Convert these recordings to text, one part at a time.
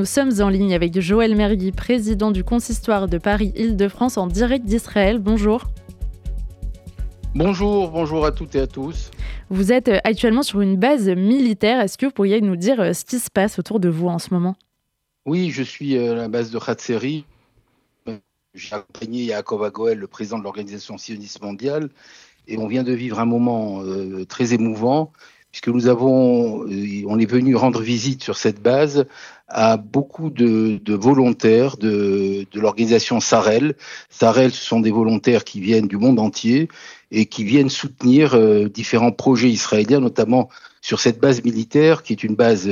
nous sommes en ligne avec Joël Mergui, président du consistoire de Paris-Île-de-France en direct d'Israël. Bonjour. Bonjour, bonjour à toutes et à tous. Vous êtes actuellement sur une base militaire. Est-ce que vous pourriez nous dire euh, ce qui se passe autour de vous en ce moment? Oui, je suis à la base de Khatseri. J'ai accompagné Yaakov Agoel, le président de l'Organisation sioniste mondiale, et on vient de vivre un moment euh, très émouvant puisque nous avons, euh, on est venu rendre visite sur cette base à beaucoup de, volontaires de, l'organisation Sarel. Sarel, ce sont des volontaires qui viennent du monde entier et qui viennent soutenir euh, différents projets israéliens, notamment sur cette base militaire qui est une base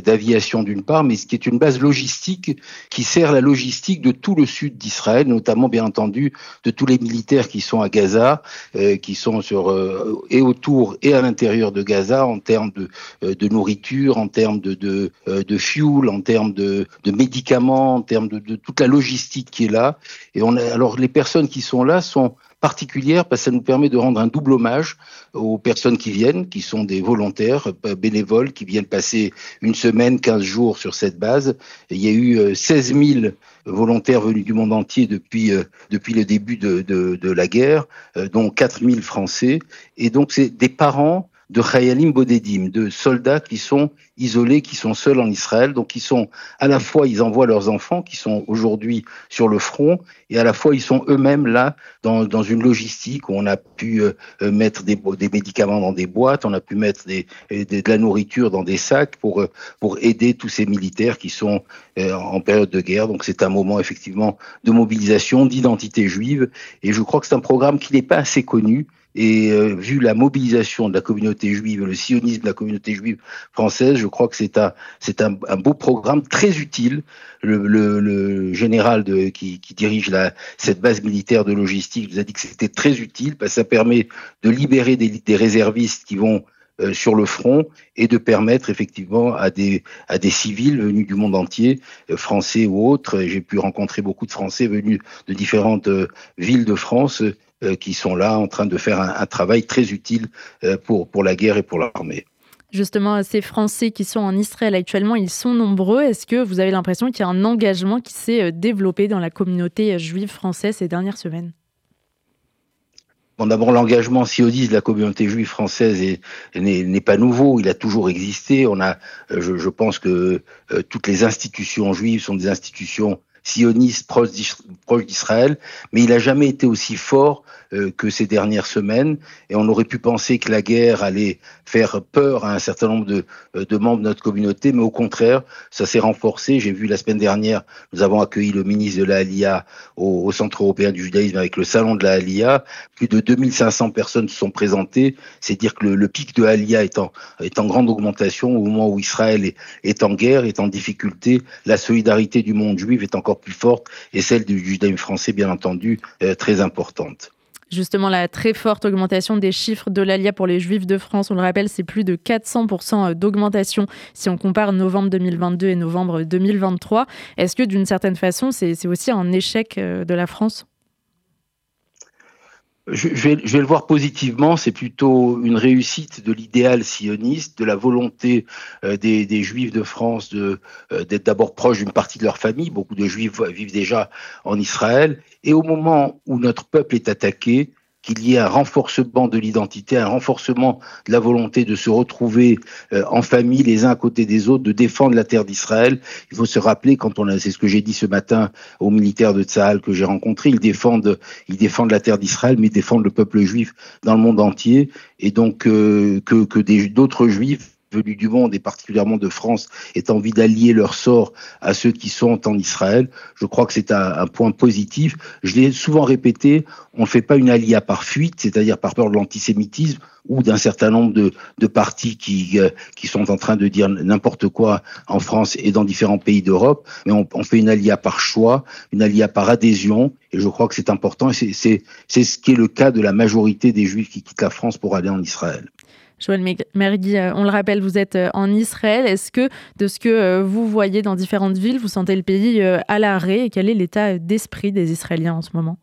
d'aviation d'une part, mais qui est une base logistique qui sert la logistique de tout le sud d'Israël, notamment bien entendu de tous les militaires qui sont à Gaza, euh, qui sont sur euh, et autour et à l'intérieur de Gaza en termes de, euh, de nourriture, en termes de, de, de fuel, en termes de, de médicaments, en termes de, de toute la logistique qui est là. Et on a, alors les personnes qui sont là sont particulière parce que ça nous permet de rendre un double hommage aux personnes qui viennent, qui sont des volontaires euh, bénévoles, qui viennent passer une semaine, 15 jours sur cette base. il y a eu 16 euh, 000 volontaires venus du monde entier depuis, euh, depuis le début de, de, de la guerre, dont 4 000 Français. Et donc, c'est des parents de Chayalim Bodedim, de soldats qui sont isolés, qui sont seuls en Israël. Donc, ils sont à la fois, ils envoient leurs enfants qui sont aujourd'hui sur le front, et à la fois, ils sont eux-mêmes là dans, dans, une logistique où on a pu euh, euh, mettre des, des, médicaments dans des boîtes, on a pu mettre des, de la nourriture dans des sacs pour, euh, pour aider tous ces militaires qui sont en période de guerre. Donc, c'est un moment effectivement de mobilisation, d'identité juive, et je crois que c'est un programme qui n'est pas assez connu et euh, vu la mobilisation de la communauté juive, le sionisme de la communauté juive française, je crois que c'est un, beau programme très utile. Le, général qui, dirige cette base militaire de logistique nous a dit que c'était très utile parce que ça permet de libérer des, réservistes qui vont euh, sur le front et de permettre effectivement à des, civils venus du monde entier, euh, français ou autres, j'ai pu rencontrer beaucoup de Français venus de différentes villes de France, qui sont là en train de faire un, travail très utile euh, pour, pour la guerre et pour l'armée. Justement, ces Français qui sont en Israël actuellement, ils sont nombreux. Est-ce que vous avez l'impression qu'il y a un engagement qui s'est euh, développé dans la communauté juive française ces dernières semaines? Bon, d'abord, l'engagement sioniste de la communauté juive française n'est pas nouveau, il a toujours existé. On a, je, je pense que toutes les institutions juives sont des institutions sioniste proche d'Israël, mais il n'a jamais été aussi fort que ces dernières semaines. Et on aurait pu penser que la guerre allait faire peur à un certain nombre de, euh, de membres de notre communauté, mais au contraire, ça s'est renforcé. J'ai vu la semaine dernière, nous avons accueilli le ministre de la au, au, Centre européen du judaïsme avec le salon de la. Plus de 2500 personnes se sont présentées. C'est dire que le, le, pic de Halia est en, est en grande augmentation au moment où Israël est, est en guerre, est en difficulté. La solidarité du monde juif est encore plus forte et celle du judaïsme français, bien entendu, euh, très importante. Justement, la très forte augmentation des chiffres de l'ALIA pour les Juifs de France, on le rappelle, c'est plus de 400% d'augmentation si on compare novembre 2022 et novembre 2023. Est-ce que d'une certaine façon, c'est aussi un échec euh, de la France? Je, vais, le voir positivement, c'est plutôt une réussite de l'idéal sioniste, de la volonté euh, des, des, Juifs de France de euh, d'être d'abord proches d'une partie de leur famille. Beaucoup de Juifs vivent déjà en Israël. Et au moment où notre peuple est attaqué, qu'il y ait un renforcement de l'identité, un renforcement de la volonté de se retrouver euh, en famille les uns à côté des autres, de défendre la terre d'Israël. Il faut se rappeler quand on a, c'est ce que j'ai dit ce matin aux militaires de Tsahal que j'ai rencontrés, ils défendent, ils défendent la terre d'Israël, mais ils défendent le peuple juif dans le monde entier, et donc euh, que que d'autres juifs venus du monde et particulièrement de France aient envie d'allier leur sort à ceux qui sont en Israël. Je crois que c'est un, point positif. Je l'ai souvent répété, on ne fait pas une alia par fuite, c'est-à-dire par peur de l'antisémitisme ou d'un certain nombre de, de partis qui, euh, qui sont en train de dire n'importe quoi en France et dans différents pays d'Europe, mais on, on, fait une alia par choix, une alia par adhésion, et je crois que c'est important, et c'est ce qui est le cas de la majorité des Juifs qui quittent la France pour aller en Israël. Joël Mergui, euh, on le rappelle, vous êtes euh, en Israël. Est-ce que de ce que euh, vous voyez dans différentes villes, vous sentez le pays à l'arrêt et quel est l'état d'esprit des Israéliens en ce moment?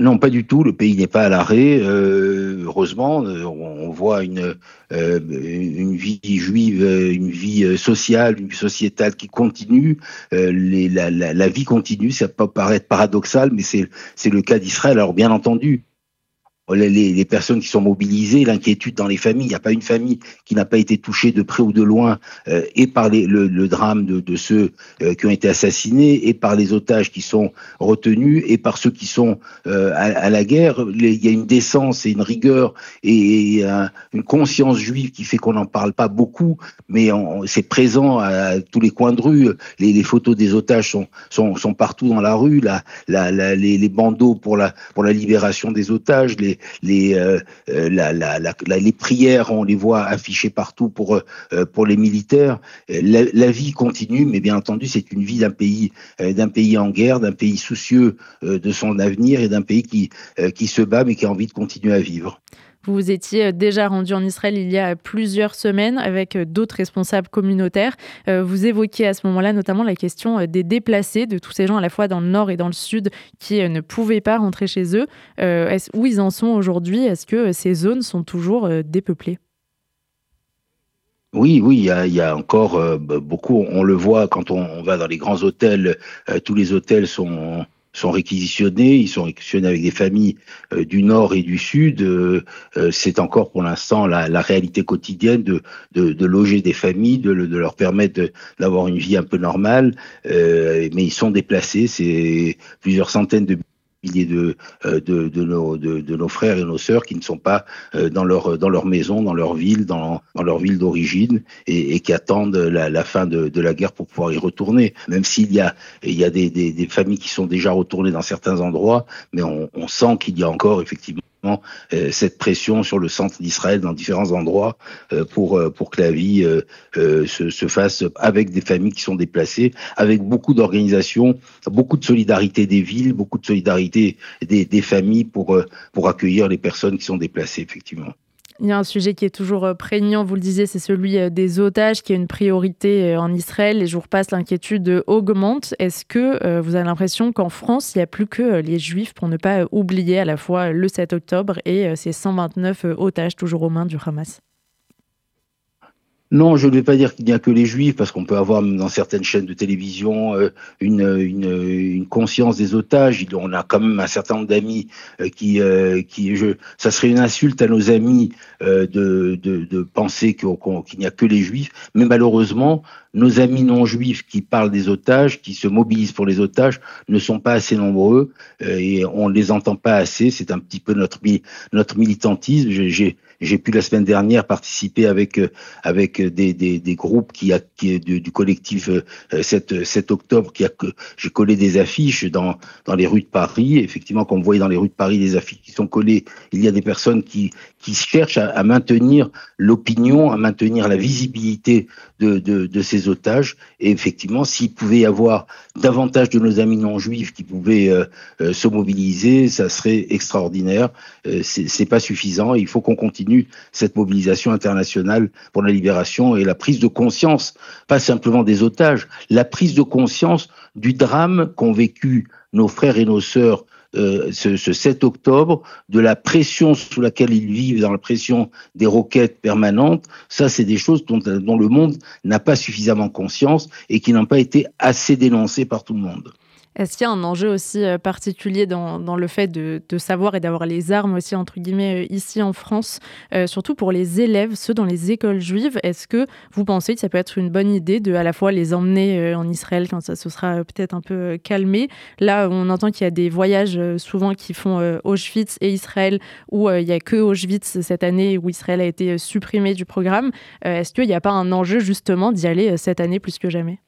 Non, pas du tout. Le pays n'est pas à l'arrêt. Euh, heureusement, on voit une, euh, vie juive, une vie sociale, une vie sociétale qui continue. La, la, vie continue. Ça peut paraître paradoxal, mais c'est le cas d'Israël. Alors bien entendu, les, personnes qui sont mobilisées, l'inquiétude dans les familles. Il n'y a pas une famille qui n'a pas été touchée de près ou de loin euh, et par le, drame de, ceux euh, qui ont été assassinés et par les otages qui sont retenus et par ceux qui sont euh, à, la guerre. il y a une décence et une rigueur et, une conscience juive qui fait qu'on n'en parle pas beaucoup, mais c'est présent à, tous les coins de rue. Les, photos des otages sont, sont, partout dans la rue. Les, bandeaux pour la, pour la libération des otages, les les, euh, euh, les prières, on les voit affichées partout pour, euh, pour les militaires. La, vie continue, mais bien entendu, c'est une vie d'un pays, pays en guerre, d'un pays soucieux de son avenir et d'un pays qui, qui se bat, mais qui a envie de continuer à vivre. Vous vous étiez euh, déjà rendu en Israël il y a plusieurs semaines avec euh, d'autres responsables communautaires. Euh, vous évoquiez à ce moment-là notamment la question des déplacés, de tous ces gens à la fois dans le nord et dans le sud qui ne pouvaient pas rentrer chez eux. où ils en sont aujourd'hui? Est-ce que ces zones sont toujours dépeuplées? Oui, oui, il y a, encore beaucoup. On le voit quand on, va dans les grands hôtels. tous les hôtels sont sont réquisitionnés, ils sont réquisitionnés avec des familles euh, du nord et du sud. Euh, euh, c'est encore pour l'instant la, la, réalité quotidienne de, de, de, loger des familles, de, de leur permettre d'avoir une vie un peu normale, mais ils sont déplacés. C'est plusieurs centaines de milliers de, euh, de, de, nos, frères et nos sœurs qui ne sont pas euh, dans leur, dans leur maison, dans leur ville, dans, leur ville d'origine et, qui attendent la, fin de, la guerre pour pouvoir y retourner. Même s'il y a, des, familles qui sont déjà retournées dans certains endroits, mais on sent qu'il y a encore effectivement euh, cette pression sur le centre d'Israël dans différents endroits euh, pour, euh, pour que la vie se, se, fasse avec des familles qui sont déplacées, avec beaucoup d'organisations, beaucoup de solidarité des villes, beaucoup de solidarité des, des familles pour, pour accueillir les personnes qui sont déplacées, effectivement. Il y a un sujet qui est toujours euh, prégnant, vous le disiez, c'est celui euh, des otages, qui est une priorité euh, en Israël. Les jours passent, l'inquiétude augmente. Est-ce que vous avez l'impression qu'en France, il n'y a plus que les Juifs pour ne pas oublier à la fois le 7 octobre et ces 129 otages toujours aux mains du Hamas? Non, je ne vais pas dire qu'il n'y a que les juifs, parce qu'on peut avoir dans certaines chaînes de télévision euh, une, conscience des otages. On a quand même un certain nombre d'amis euh, qui, euh, qui je, ça serait une insulte à nos amis de, penser qu'il n'y a que les juifs. Mais malheureusement, nos amis non juifs qui parlent des otages, qui se mobilisent pour les otages, ne sont pas assez nombreux et on ne les entend pas assez. C'est un petit peu notre, militantisme. J'ai pu la semaine dernière participer avec euh, avec des, des, groupes qui du, collectif 7, euh, 7 octobre qui a j'ai collé des affiches dans dans les rues de Paris. Effectivement, comme vous voyez dans les rues de Paris des affiches qui sont collées, il y a des personnes qui qui cherchent à, à maintenir l'opinion, à maintenir la visibilité de, de, de ces otages. Et effectivement, s'il pouvait y avoir davantage de nos amis non juifs qui pouvaient euh, se mobiliser, ça serait extraordinaire. Euh, c'est pas suffisant. Il faut qu'on continue cette mobilisation internationale pour la libération et la prise de conscience, pas simplement des otages, la prise de conscience du drame qu'ont vécu nos frères et nos sœurs euh, ce, 7 octobre, de la pression sous laquelle ils vivent, dans la pression des roquettes permanentes, ça c'est des choses dont, dont le monde n'a pas suffisamment conscience et qui n'ont pas été assez dénoncées par tout le monde. Est-ce qu'il y a un enjeu aussi euh, particulier dans, le fait de, de savoir et d'avoir les armes aussi, entre guillemets, euh, ici en France, euh, surtout pour les élèves, ceux dans les écoles juives? Est-ce que vous pensez que ça peut être une bonne idée de à la fois les emmener en Israël quand ça se sera peut-être un peu calmé? Là, on entend qu'il y a des voyages souvent qui font Auschwitz et Israël, où il n'y a que Auschwitz cette année, où Israël a été supprimé du programme. Est-ce qu'il n'y a pas un enjeu justement d'y aller cette année plus que jamais?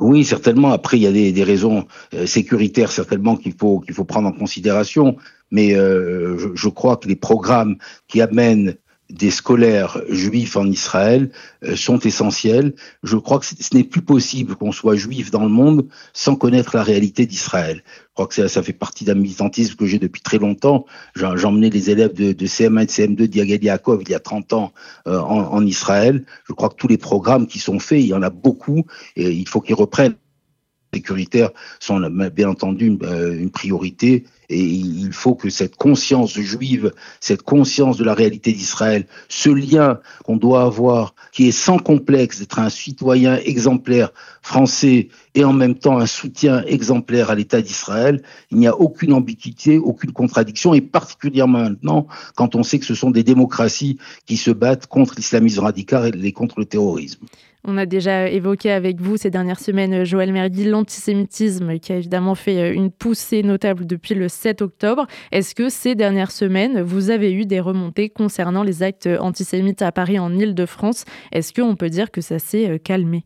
Oui, certainement. Après, il y a des, raisons euh, sécuritaires certainement qu'il faut qu'il faut prendre en considération. Mais euh, je, je, crois que les programmes qui amènent des scolaires juifs en Israël euh, sont essentiels. Je crois que ce n'est plus possible qu'on soit juif dans le monde sans connaître la réalité d'Israël. Je crois que ça, ça fait partie d'un militantisme que j'ai depuis très longtemps. J'emmenais les élèves de, de, CM1 et de CM2 d'Yagal Yaakov il y a 30 ans euh, en, en, Israël. Je crois que tous les programmes qui sont faits, il y en a beaucoup et il faut qu'ils reprennent sécuritaires sont bien entendu une priorité et il faut que cette conscience juive, cette conscience de la réalité d'Israël, ce lien qu'on doit avoir, qui est sans complexe d'être un citoyen exemplaire français et en même temps un soutien exemplaire à l'État d'Israël, il n'y a aucune ambiguïté, aucune contradiction, et particulièrement maintenant quand on sait que ce sont des démocraties qui se battent contre l'islamisme radical et contre le terrorisme. On a déjà évoqué avec vous ces dernières semaines, Joël Mergui, l'antisémitisme qui a évidemment fait euh, une poussée notable depuis le 7 octobre. Est-ce que ces dernières semaines, vous avez eu des remontées concernant les actes antisémites à Paris en Ile-de-France Est-ce qu'on peut dire que ça s'est euh, calmé?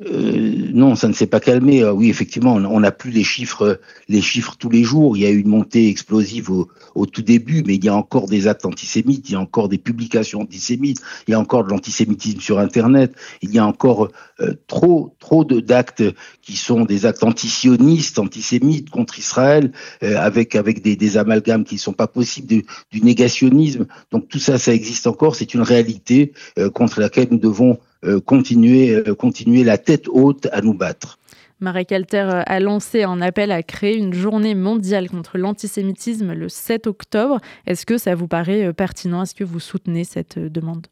Euh, non, ça ne s'est pas calmé. Euh, oui, effectivement, on n'a plus les chiffres, les chiffres tous les jours. Il y a eu une montée explosive au, tout début, mais il y a encore des actes antisémites, il y a encore des publications antisémites, il y a encore de l'antisémitisme sur Internet, il y a encore euh, trop, trop d'actes qui sont des actes antisionistes, antisémites contre Israël, avec avec des, amalgames qui ne sont pas possibles, du négationnisme. Donc tout ça, ça existe encore. C'est une réalité contre laquelle nous devons euh, continuer, euh, continuer la tête haute à nous battre. Marek Alter euh, a lancé un appel à créer une journée mondiale contre l'antisémitisme le 7 octobre. Est-ce que ça vous paraît pertinent? Est-ce que vous soutenez cette demande?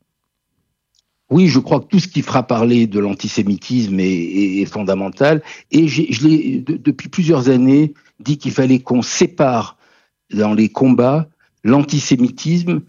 Oui, je crois que tout ce qui fera parler de l'antisémitisme est, fondamental. Et je l'ai depuis plusieurs années dit qu'il fallait qu'on sépare dans les combats l'antisémitisme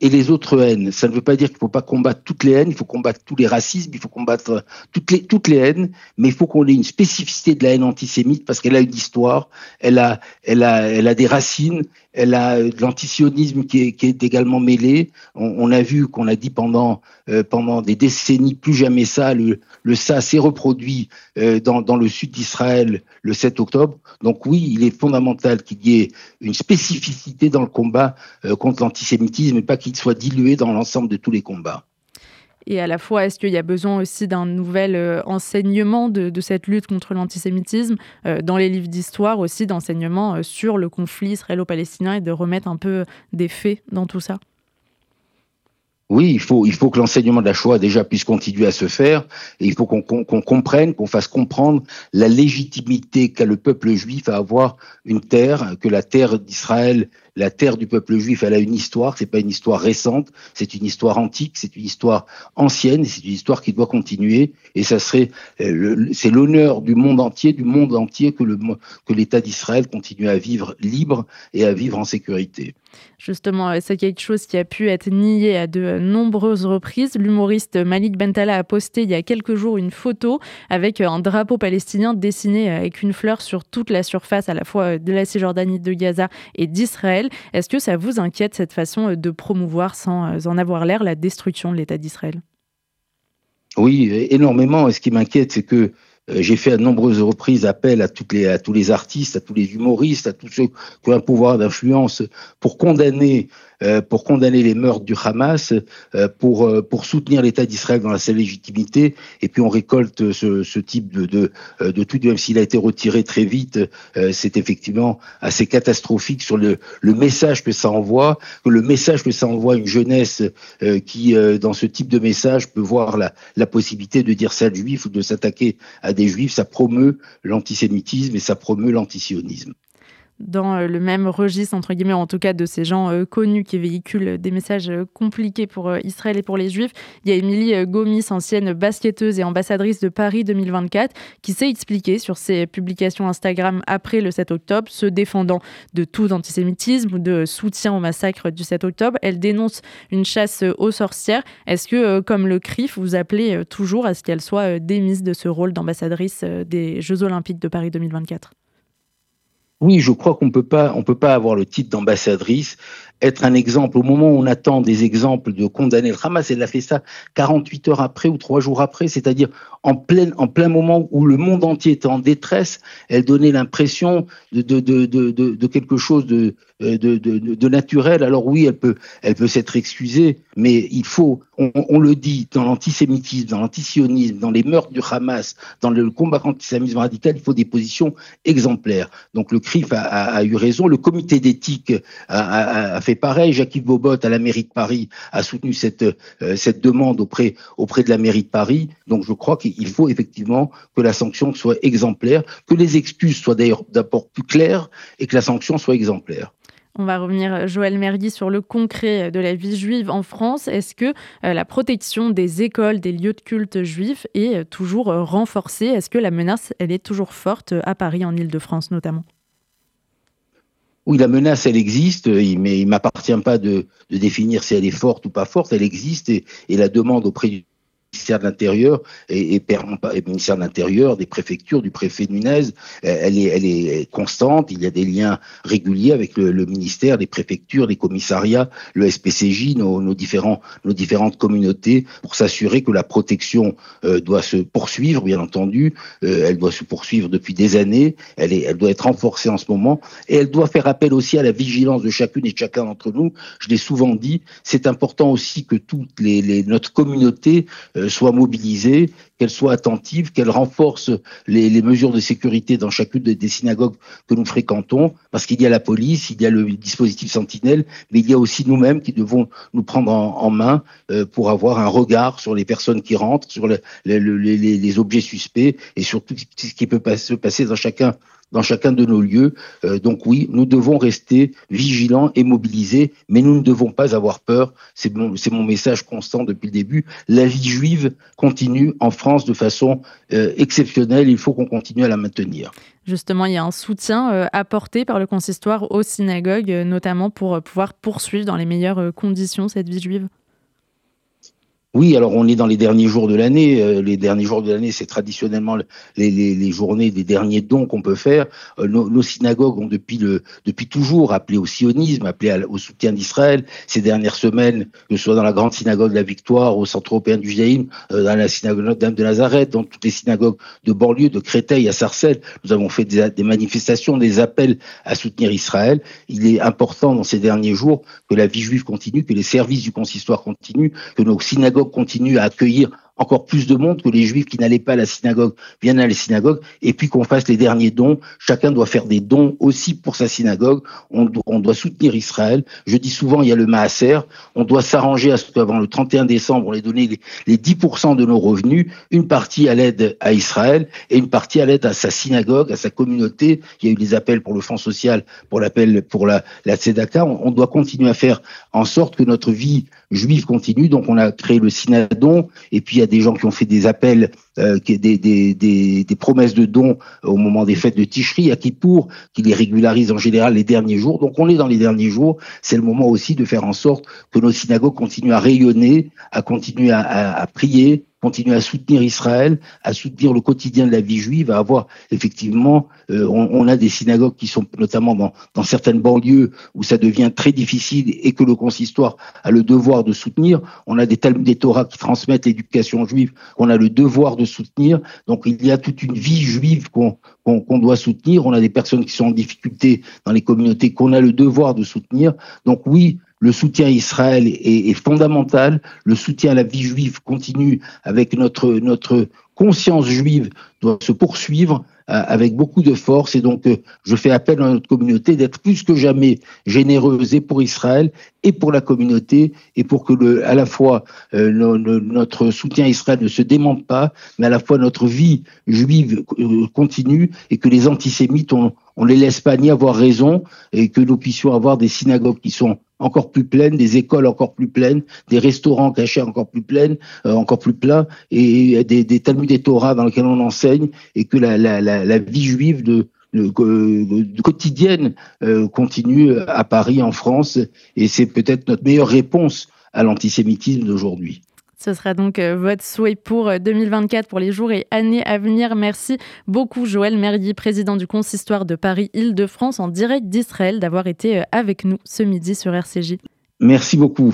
et les autres haines. Ça ne veut pas dire qu'il ne faut pas combattre toutes les haines, il faut combattre tous les racismes, il faut combattre toutes les, toutes les haines, mais il faut qu'on ait une spécificité de la haine antisémite parce qu'elle a une histoire, elle a, elle a, elle a des racines, elle a de l'antisionisme qui est, qui est également mêlé. On, a vu qu'on a dit pendant, euh, pendant des décennies, plus jamais ça, le, ça s'est reproduit euh, dans, dans le sud d'Israël le 7 octobre. Donc oui, il est fondamental qu'il y ait une spécificité dans le combat euh, contre l'antisémitisme et pas qu'il soit dilué dans l'ensemble de tous les combats. Et à la fois, est-ce qu'il y a besoin aussi d'un nouvel euh, enseignement de, cette lutte contre l'antisémitisme euh, dans les livres d'histoire, aussi d'enseignement sur le conflit israélo-palestinien et de remettre un peu des faits dans tout ça? Oui, il faut, il faut que l'enseignement de la Shoah déjà puisse continuer à se faire, et il faut qu'on comprenne, qu'on fasse comprendre la légitimité qu'a le peuple juif à avoir une terre, que la terre d'Israël la terre du peuple juif, elle a une histoire, c'est pas une histoire récente, c'est une histoire antique, c'est une histoire ancienne, c'est une histoire qui doit continuer. Et ça serait, euh, c'est l'honneur du monde entier, du monde entier que le que l'État d'Israël continue à vivre libre et à vivre en sécurité. Justement, c'est quelque chose qui a pu être nié à de nombreuses reprises. L'humoriste Malik Bentala a posté il y a quelques jours une photo avec un drapeau palestinien dessiné avec une fleur sur toute la surface à la fois de la Cisjordanie, de Gaza et d'Israël. Est-ce que ça vous inquiète cette façon euh, de promouvoir sans euh, en avoir l'air la destruction de l'État d'Israël? Oui, énormément. Et ce qui m'inquiète, c'est que euh, j'ai fait à nombreuses reprises appel à, tous les artistes, à tous les humoristes, à tous ceux qui ont un pouvoir d'influence pour condamner euh, pour condamner les meurtres du Hamas, euh, pour euh, pour soutenir l'État d'Israël dans sa légitimité. Et puis on récolte ce, ce type de, de de tout, même s'il a été retiré très vite, c'est effectivement assez catastrophique sur le le message que ça envoie, que le message que ça envoie à une jeunesse qui dans ce type de message peut voir la la possibilité de dire ça juif ou de s'attaquer à des juifs, ça promeut l'antisémitisme et ça promeut l'antisionisme dans euh, le même registre, entre guillemets, en tout cas de ces gens euh, connus qui véhiculent des messages euh, compliqués pour Israël et pour les Juifs. Il y a Émilie Gomis, ancienne basketteuse et ambassadrice de Paris 2024, qui s'est expliquée sur ses publications Instagram après le 7 octobre, se défendant de tout antisémitisme ou de soutien au massacre du 7 octobre. Elle dénonce une chasse aux sorcières. Est-ce que, comme le CRIF, vous appelez toujours à ce qu'elle soit démise de ce rôle d'ambassadrice des Jeux Olympiques de Paris 2024 oui, je crois qu'on peut pas, on peut pas avoir le titre d'ambassadrice, être un exemple au moment où on attend des exemples de condamner le Hamas. Elle a fait ça 48 heures après ou trois jours après, c'est-à-dire en plein, en plein moment où le monde entier était en détresse. Elle donnait l'impression de, quelque chose de, de, de, naturel, alors oui, elle peut, s'être excusée, mais il faut, on, le dit, dans l'antisémitisme, dans l'antisionisme, dans les meurtres du Hamas, dans le combat contre l'islamisme radical, il faut des positions exemplaires. Donc le CRIF a, eu raison, le comité d'éthique a, fait pareil, Jacques Bobot à la mairie de Paris a soutenu cette, euh, cette demande auprès, auprès de la mairie de Paris. Donc je crois qu'il faut effectivement que la sanction soit exemplaire, que les excuses soient d'ailleurs d'abord plus claires et que la sanction soit exemplaire. On va revenir, Joël Mergui, sur le concret de la vie juive en France. Est-ce que euh, la protection des écoles, des lieux de culte juifs est euh, toujours euh, renforcée? Est-ce que la menace, elle est toujours forte à Paris, en Ile-de-France notamment? Oui, la menace, elle existe, mais il ne m'appartient pas de, de, définir si elle est forte ou pas forte. Elle existe et, et la demande auprès du ministère de l'Intérieur et, et, et ministère de l'Intérieur, des préfectures, du préfet de Nunez, elle est, elle est constante. Il y a des liens réguliers avec le, le ministère, les préfectures, les commissariats, le SPCJ, nos, nos différents, nos différentes communautés, pour s'assurer que la protection euh, doit se poursuivre, bien entendu. Euh, elle doit se poursuivre depuis des années. Elle, est, elle doit être renforcée en ce moment et elle doit faire appel aussi à la vigilance de chacune et de chacun d'entre nous. Je l'ai souvent dit. C'est important aussi que toutes les, les notre communauté euh, soit mobilisée, qu'elle soit attentive, qu'elle renforce les, mesures de sécurité dans chacune des, synagogues que nous fréquentons, parce qu'il y a la police, il y a le dispositif Sentinelle, mais il y a aussi nous-mêmes qui devons nous prendre en, main euh, pour avoir un regard sur les personnes qui rentrent, sur les, objets suspects et sur tout ce qui peut se passer dans chacun dans chacun de nos lieux. Euh, donc oui, nous devons rester vigilants et mobilisés, mais nous ne devons pas avoir peur. C'est mon, message constant depuis le début. La vie juive continue en France de façon euh, exceptionnelle. Il faut qu'on continue à la maintenir. Justement, il y a un soutien euh, apporté par le consistoire aux synagogues, notamment pour pouvoir poursuivre dans les meilleures conditions cette vie juive. Oui, alors on est dans les derniers jours de l'année. Euh, les derniers jours de l'année, c'est traditionnellement les, les, journées des derniers dons qu'on peut faire. Euh, nos, synagogues ont depuis toujours appelé au sionisme, appelé au soutien d'Israël. Ces dernières semaines, que ce soit dans la grande synagogue de la Victoire, au Centre européen du judaïsme, euh, dans la synagogue Notre-Dame de Nazareth, dans toutes les synagogues de banlieue, de Créteil à Sarcelles, nous avons fait des manifestations, des appels à soutenir Israël. Il est important dans ces derniers jours que la vie juive continue, que les services du consistoire continuent, que nos synagogues continue à accueillir encore plus de monde, que les juifs qui n'allaient pas à la synagogue viennent à la synagogue, et puis qu'on fasse les derniers dons. Chacun doit faire des dons aussi pour sa synagogue. On, doit, soutenir Israël. Je dis souvent, il y a le Maaser. On doit s'arranger à ce qu'avant le 31 décembre, on ait donné les, les 10% de nos revenus, une partie à l'aide à Israël et une partie à l'aide à sa synagogue, à sa communauté. Il y a eu des appels pour le Fonds social, pour l'appel pour la, la Tzedaka. On, doit continuer à faire en sorte que notre vie juive continue. Donc on a créé le Synadon, et puis il y a des gens qui ont fait des appels, euh, des, promesses de dons au moment des fêtes de Ticherie à Kippour, qui les régularisent en général les derniers jours. Donc on est dans les derniers jours. C'est le moment aussi de faire en sorte que nos synagogues continuent à rayonner, à continuer à prier, continuer à soutenir Israël, à soutenir le quotidien de la vie juive, à avoir effectivement, euh, on, on, a des synagogues qui sont notamment dans, dans, certaines banlieues où ça devient très difficile et que le consistoire a le devoir de soutenir. On a des Talmud des Torah qui transmettent l'éducation juive qu'on a le devoir de soutenir. Donc il y a toute une vie juive qu'on qu qu doit soutenir. On a des personnes qui sont en difficulté dans les communautés qu'on a le devoir de soutenir. Donc oui, le soutien à Israël est, est, fondamental. Le soutien à la vie juive continue avec notre, notre conscience juive doit se poursuivre euh, avec beaucoup de force. Et donc, euh, je fais appel à notre communauté d'être plus que jamais généreuse et pour Israël et pour la communauté et pour que le, à la fois euh, notre soutien à Israël ne se démente pas, mais à la fois notre vie juive euh, continue et que les antisémites, on, on les laisse pas ni avoir raison et que nous puissions avoir des synagogues qui sont encore plus pleines, des écoles encore plus pleines, des restaurants cachés encore plus pleines, euh, encore plus pleins, et des, des Talmud et dans lesquels on enseigne, et que la, vie juive quotidienne euh, continue à Paris, en France, et c'est peut-être notre meilleure réponse à l'antisémitisme d'aujourd'hui. Ce sera donc euh, votre souhait pour 2024 pour les jours et années à venir. Merci beaucoup Joël Merlier, président du consistoire de Paris-Île-de-France en direct d'Israël, d'avoir été avec nous ce midi sur RCJ. Merci beaucoup.